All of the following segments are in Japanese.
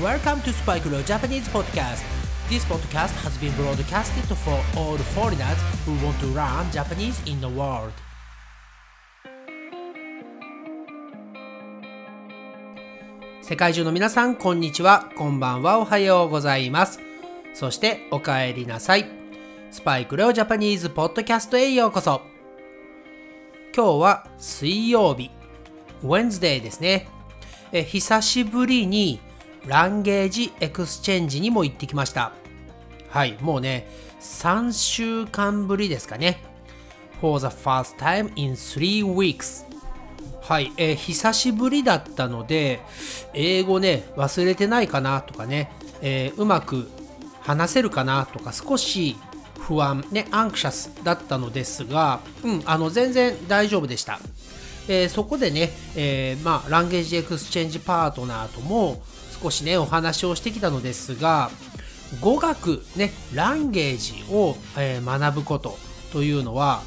Welcome to Spike Leo Japanese Podcast. This podcast has been broadcasted for all foreigners who want to learn Japanese in the world. 世界中の皆さん、こんにちは、こんばんは、おはようございます。そして、お帰りなさい。スパイクレオジャパニーズポッドキャストへようこそ。今日は水曜日、Wednesday ですね。え久しぶりに language exchange にも行ってきました。はい、もうね、3週間ぶりですかね。For the first time in three weeks. はい、えー久しぶりだったので、英語ね、忘れてないかなとかね、えーうまく話せるかなとか少し不安、ね、 anxious だったのですが、うん、あの全然大丈夫でした。えーそこでね、えーまあ、 language exchange partner とも少しね、お話をしてきたのですが、語学、ね、 language を、えー学ぶことというのは、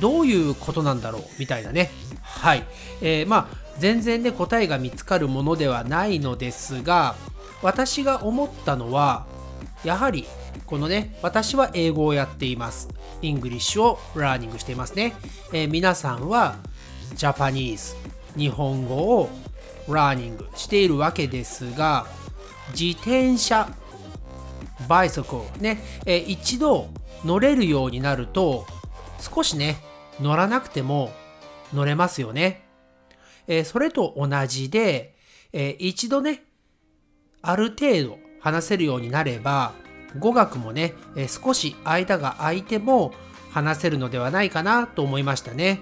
どういうことなんだろうみたいなね。はい。えーまあ、全然ね、答えが見つかるものではないのですが、私が思ったのは、やはり、このね、私は英語をやっています。English を learning していますね。えー皆さんは、 Japanese、日本語を learning しているわけですが、自転車、バイソコね、えー一度乗れるようになると、少しね、乗らなくても乗れますよね。えーそれと同じで、えー一度ね、ある程度話せるようになれば、語学もね、え少し間が空いても話せるのではないかなと思いましたね。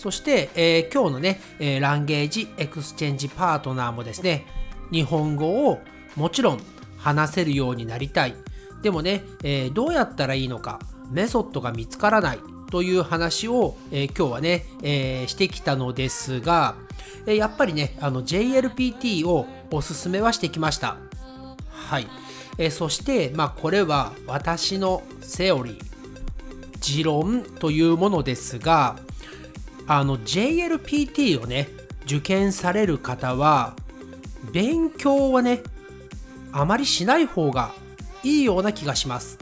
そして、えー今日のね、えー language exchange partner もですね、日本語をもちろん話せるようになりたい。でもね、えーどうやったらいいのか、 method が見つからないという話を、えー今日はね、えーしてきたのですが、えーやっぱりね、あの JLPT をおすすめはしてきました。はい。えーそして、まあ、これは私のセオリー、持論というものですが、あの JLPT をね、受験される方は、勉強はね、あまりしない方がいいような気がします。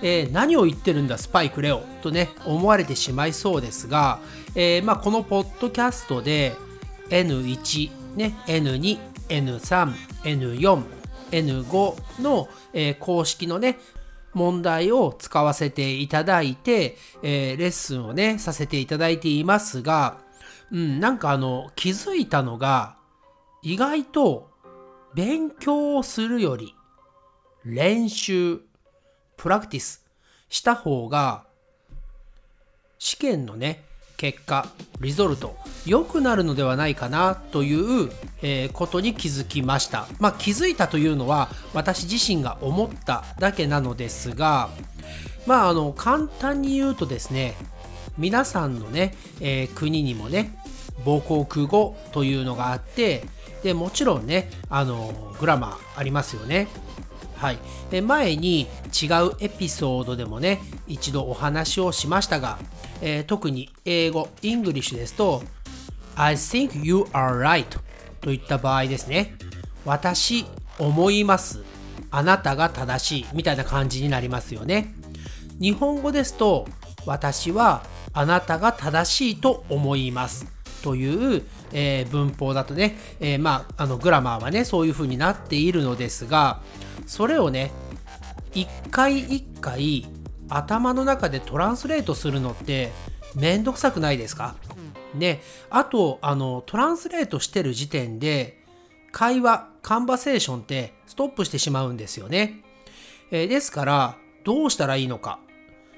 えー何を言ってるんだスパイクレオ？とね思われてしまいそうですが、えーまあ、このポッドキャストで N1、ね、N2、N3、N4、N5 の、えー公式のね問題を使わせていただいて、えーレッスンをねさせていただいていますが、うん、なんかあの気づいたのが意外と勉強をするより練習プラクティスした方が試験のね結果リゾルト良くなるのではないかなという、えーことに気づきました。まあ気づいたというのは私自身が思っただけなのですがまああの簡単に言うとですね皆さんのね、えー国にもね母国語というのがあってでもちろんねあのグラマーありますよね。はい、で前に違うエピソードでもね一度お話をしましたが、えー特に英語 English ですと I think you are right といった場合ですね。私思います。あなたが正しいみたいな感じになりますよね。日本語ですと私はあなたが正しいと思います。という、えー文法だとね、えーまあ、あの grammar はねそういう風になっているのですがそれをね一回一回頭の中でトランスレートするのってめんどくさくないですか？ねあとあのトランスレートしてる時点で会話カンバセーションってストップしてしまうんですよね、えーですからどうしたらいいのか？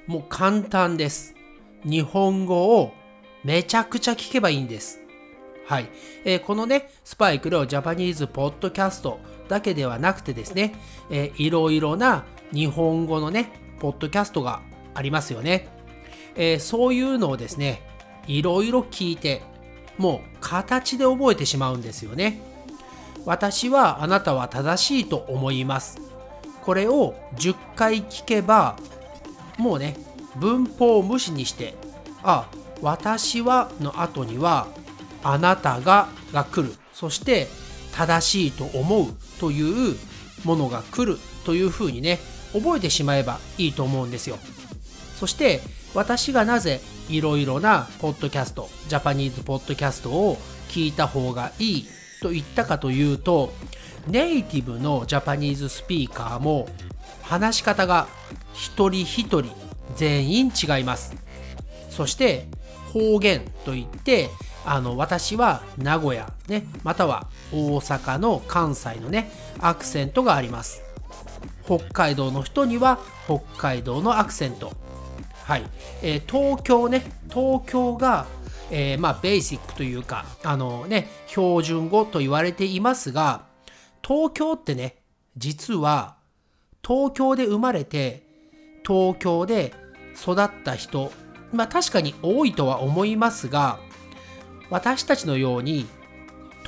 もう簡単です。日本語をめちゃくちゃ聞けばいいんです。はい、えーこのね、スパイクのジャパニーズポッドキャストだけではなくてですね、えーいろいろな日本語のね、ポッドキャストがありますよね。えーそういうのをですね、いろいろ聞いて、もう形で覚えてしまうんですよね。私はあなたは正しいと思います。これを10回聞けば、もうね、文法を無視にして、あ、私はの後には、あなたがが来る。そして、正しいと思うというものが来るというふうにね覚えてしまえばいいと思うんですよ。そして私がなぜいろいろなポッドキャストジャパニーズポッドキャストを聞いた方がいいと言ったかというとネイティブのジャパニーズスピーカーも話し方が一人一人全員違います。そして方言といってあの私は名古屋ねまたは大阪の関西のねアクセントがあります。北海道の人には北海道のアクセント。はい、えー、東京ね。東京が、えー、まあベーシックというかあのね標準語と言われていますが東京ってね実は東京で生まれて東京で育った人まあ確かに多いとは思いますが私たちのように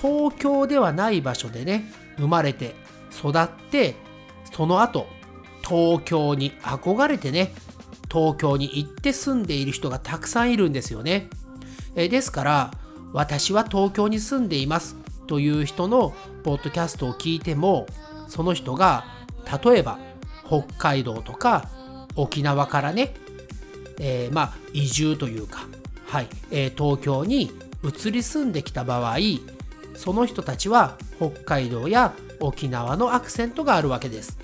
東京ではない場所でね生まれて育ってその後東京に憧れてね東京に行って住んでいる人がたくさんいるんですよね。えですから私は東京に住んでいますという人のポッドキャストを聞いてもその人が例えば北海道とか沖縄からね、えー、まあ移住というか、はいえー、東京に移り住んできた場合その人たちは北海道や沖縄のアクセントがあるわけです。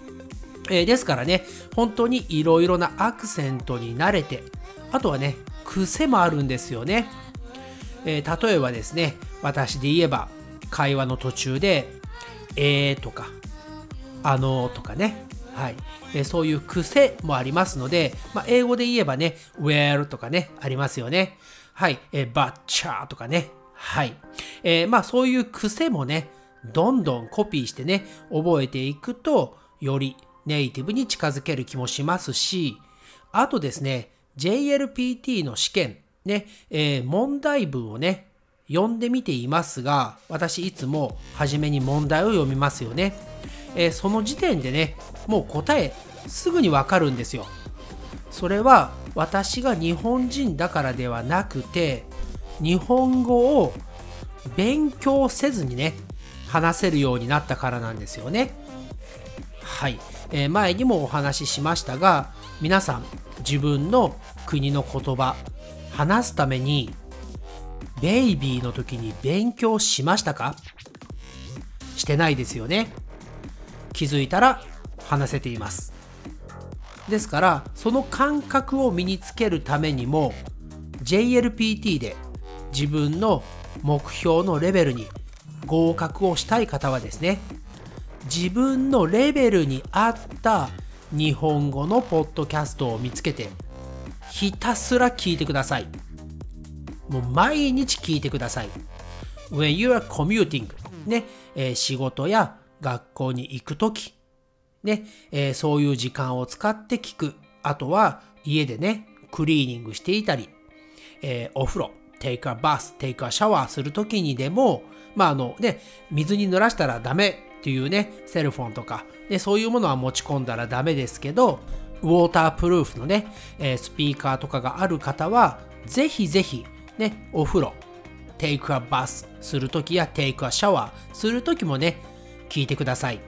えー、ですからね本当にいろいろなアクセントに慣れてあとはね癖もあるんですよね。えー、例えばですね私で言えば会話の途中で「えー」とか「あのー」とかねはい、えそういう癖もありますので、まあ、英語で言えばね、where とかね、ありますよね。はい、えー、バッチャーとかね。はい。えー、まあそういう癖もね、どんどんコピーしてね、覚えていくと、よりネイティブに近づける気もしますし、あとですね、JLPT の試験、ね、えー、問題文をね、読んでみていますが、私いつも初めに問題を読みますよね。えー、その時点でね、もう答えすぐにわかるんですよ。それは私が日本人だからではなくて日本語を勉強せずにね話せるようになったからなんですよね。はい、えー、前にもお話ししましたが皆さん自分の国の言葉話すためにベイビーの時に勉強しましたか？してないですよね。気づいたら話せています。ですからその感覚を身につけるためにも JLPT で自分の目標のレベルに合格をしたい方はですね自分のレベルに合った日本語のポッドキャストを見つけてひたすら聞いてください。もう毎日聞いてください。When you are commuting ね、えー、仕事や学校に行くときね、えー、そういう時間を使って聞く。あとは家でね、クリーニングしていたり、えー、お風呂、テイクアバス、テイクアシャワーするときにでも、まああのね、水に濡らしたらダメっていうね、セルフォンとか、ね、そういうものは持ち込んだらダメですけど、ウォータープルーフのね、えー、スピーカーとかがある方は、ぜひぜひ、ね、お風呂、テイクアバスするときやテイクアシャワーするときもね、聞いてください。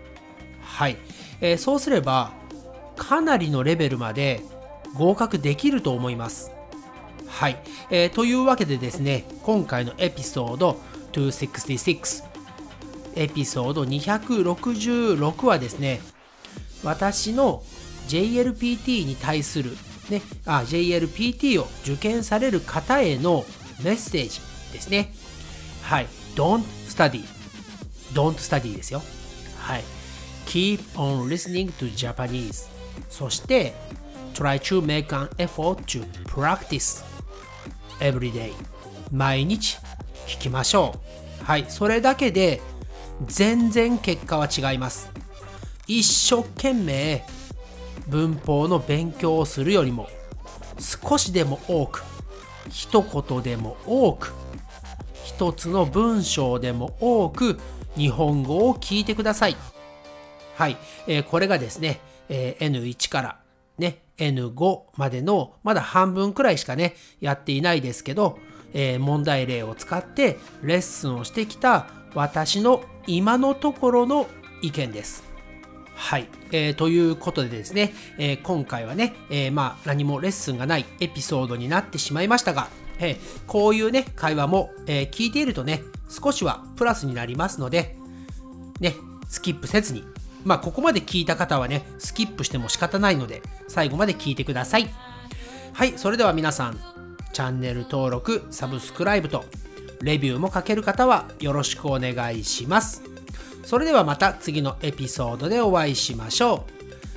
はい。えー、そうすればかなりのレベルまで合格できると思います。はい、えー、というわけでですね今回のエピソード266エピソード266はですね私の JLPT に対する、ね、あ JLPT を受験される方へのメッセージですね。はい。Don't study. Don't study ですよ。はい。keep on listening to Japanese そして try to make an effort to practice every day 毎日聞きましょう。はい。それだけで全然結果は違います。一生懸命文法の勉強をするよりも少しでも多く一言でも多く一つの文章でも多く日本語を聞いてください。はい、えー、これがですね、えー、N1 からね、N5 までのまだ半分くらいしかね、やっていないですけど、えー、問題例を使ってレッスンをしてきた私の今のところの意見です。はい、えー、ということでですね、えー、今回はね、えー、まあ何もレッスンがないエピソードになってしまいましたが、えー、こういうね会話も、えー、聞いているとね少しはプラスになりますのでねスキップせずにまあここまで聞いた方はねスキップしても仕方ないので最後まで聞いてくださいはいそれでは皆さんチャンネル登録サブスクライブとレビューも書ける方はよろしくお願いしますそれではまた次のエピソードでお会いしましょう。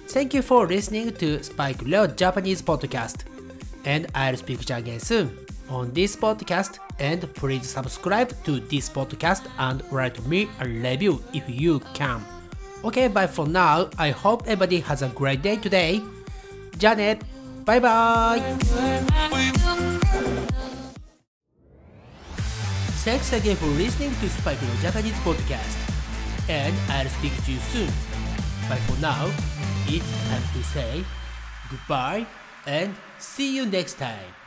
Thank you for listening to Spike Leo Japanese podcast. And I'll speak to you again soon on this podcast. And please subscribe to this podcast and write me a review if you can. Okay, bye for now. I hope everybody has a great day today. Janet, bye bye! Thanks again for listening to Spike Lee Japanese podcast. And I'll speak to you soon. But for now, it's time to say goodbye and see you next time.